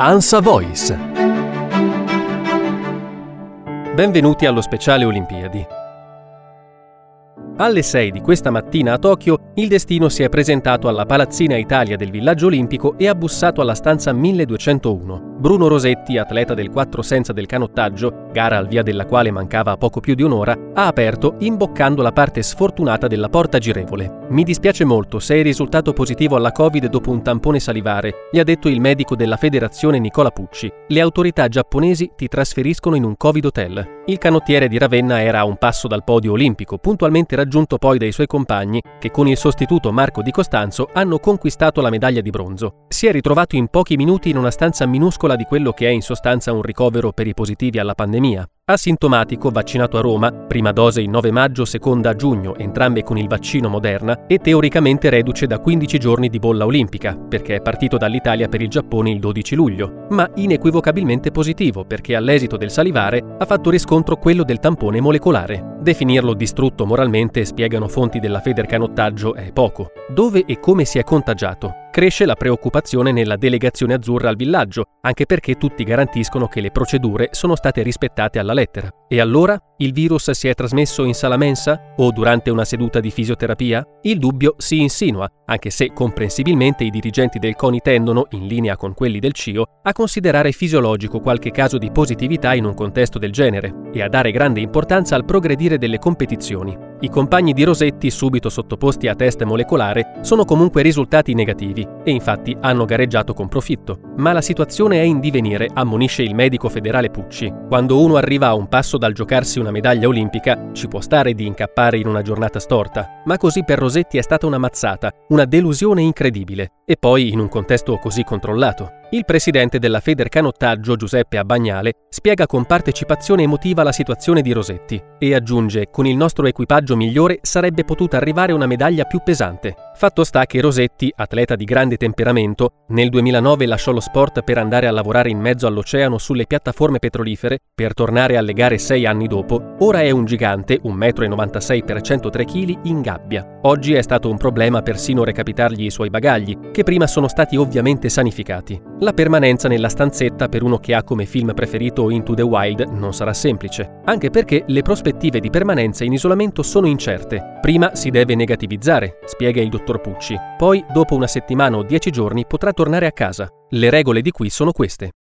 ANSA Voice. Benvenuti allo speciale Olimpiadi. Alle 6 di questa mattina a Tokyo il destino si è presentato alla Palazzina Italia del Villaggio Olimpico e ha bussato alla stanza 1201. Bruno Rosetti, atleta del 4 senza del canottaggio, gara al via della quale mancava poco più di un'ora, ha aperto imboccando la parte sfortunata della porta girevole. Mi dispiace molto, sei risultato positivo alla Covid dopo un tampone salivare, gli ha detto il medico della federazione Nicola Pucci. Le autorità giapponesi ti trasferiscono in un Covid hotel. Il canottiere di Ravenna era a un passo dal podio olimpico, puntualmente raggiunto poi dai suoi compagni, che con il sostituto Marco Di Costanzo hanno conquistato la medaglia di bronzo. Si è ritrovato in pochi minuti in una stanza minuscola di quello che è in sostanza un ricovero per i positivi alla pandemia. Asintomatico, vaccinato a Roma, prima dose il 9 maggio, seconda a giugno, entrambe con il vaccino Moderna, e teoricamente reduce da 15 giorni di bolla olimpica, perché è partito dall'Italia per il Giappone il 12 luglio, ma inequivocabilmente positivo, perché all'esito del salivare ha fatto riscontro quello del tampone molecolare. Definirlo distrutto moralmente, spiegano fonti della Federcanottaggio, è poco. Dove e come si è contagiato? Cresce la preoccupazione nella delegazione azzurra al villaggio, anche perché tutti garantiscono che le procedure sono state rispettate alla lettera. E allora? Il virus si è trasmesso in sala mensa o durante una seduta di fisioterapia? Il dubbio si insinua, anche se comprensibilmente i dirigenti del CONI tendono, in linea con quelli del CIO, a considerare fisiologico qualche caso di positività in un contesto del genere e a dare grande importanza al progredire delle competizioni. I compagni di Rosetti, subito sottoposti a test molecolare, sono comunque risultati negativi e infatti hanno gareggiato con profitto. Ma la situazione è in divenire, ammonisce il medico federale Pucci. Quando uno arriva a un passo dal giocarsi una medaglia olimpica, ci può stare di incappare in una giornata storta, ma così per Rosetti è stata una mazzata, una delusione incredibile, e poi in un contesto così controllato. Il presidente della Federcanottaggio, Giuseppe Abbagnale, spiega con partecipazione emotiva la situazione di Rosetti e aggiunge: Con il nostro equipaggio migliore sarebbe potuta arrivare una medaglia più pesante. Fatto sta che Rosetti, atleta di grande temperamento, nel 2009 lasciò lo sport per andare a lavorare in mezzo all'oceano sulle piattaforme petrolifere per tornare alle gare sei anni dopo. Ora è un gigante, 1,96 m per 103 kg, in gabbia. Oggi è stato un problema persino recapitargli i suoi bagagli, che prima sono stati ovviamente sanificati. La permanenza nella stanzetta per uno che ha come film preferito Into the Wild non sarà semplice, anche perché le prospettive di permanenza in isolamento sono incerte. Prima si deve negativizzare, spiega il dottor Pucci. Poi, dopo una settimana o dieci giorni, potrà tornare a casa. Le regole di qui sono queste.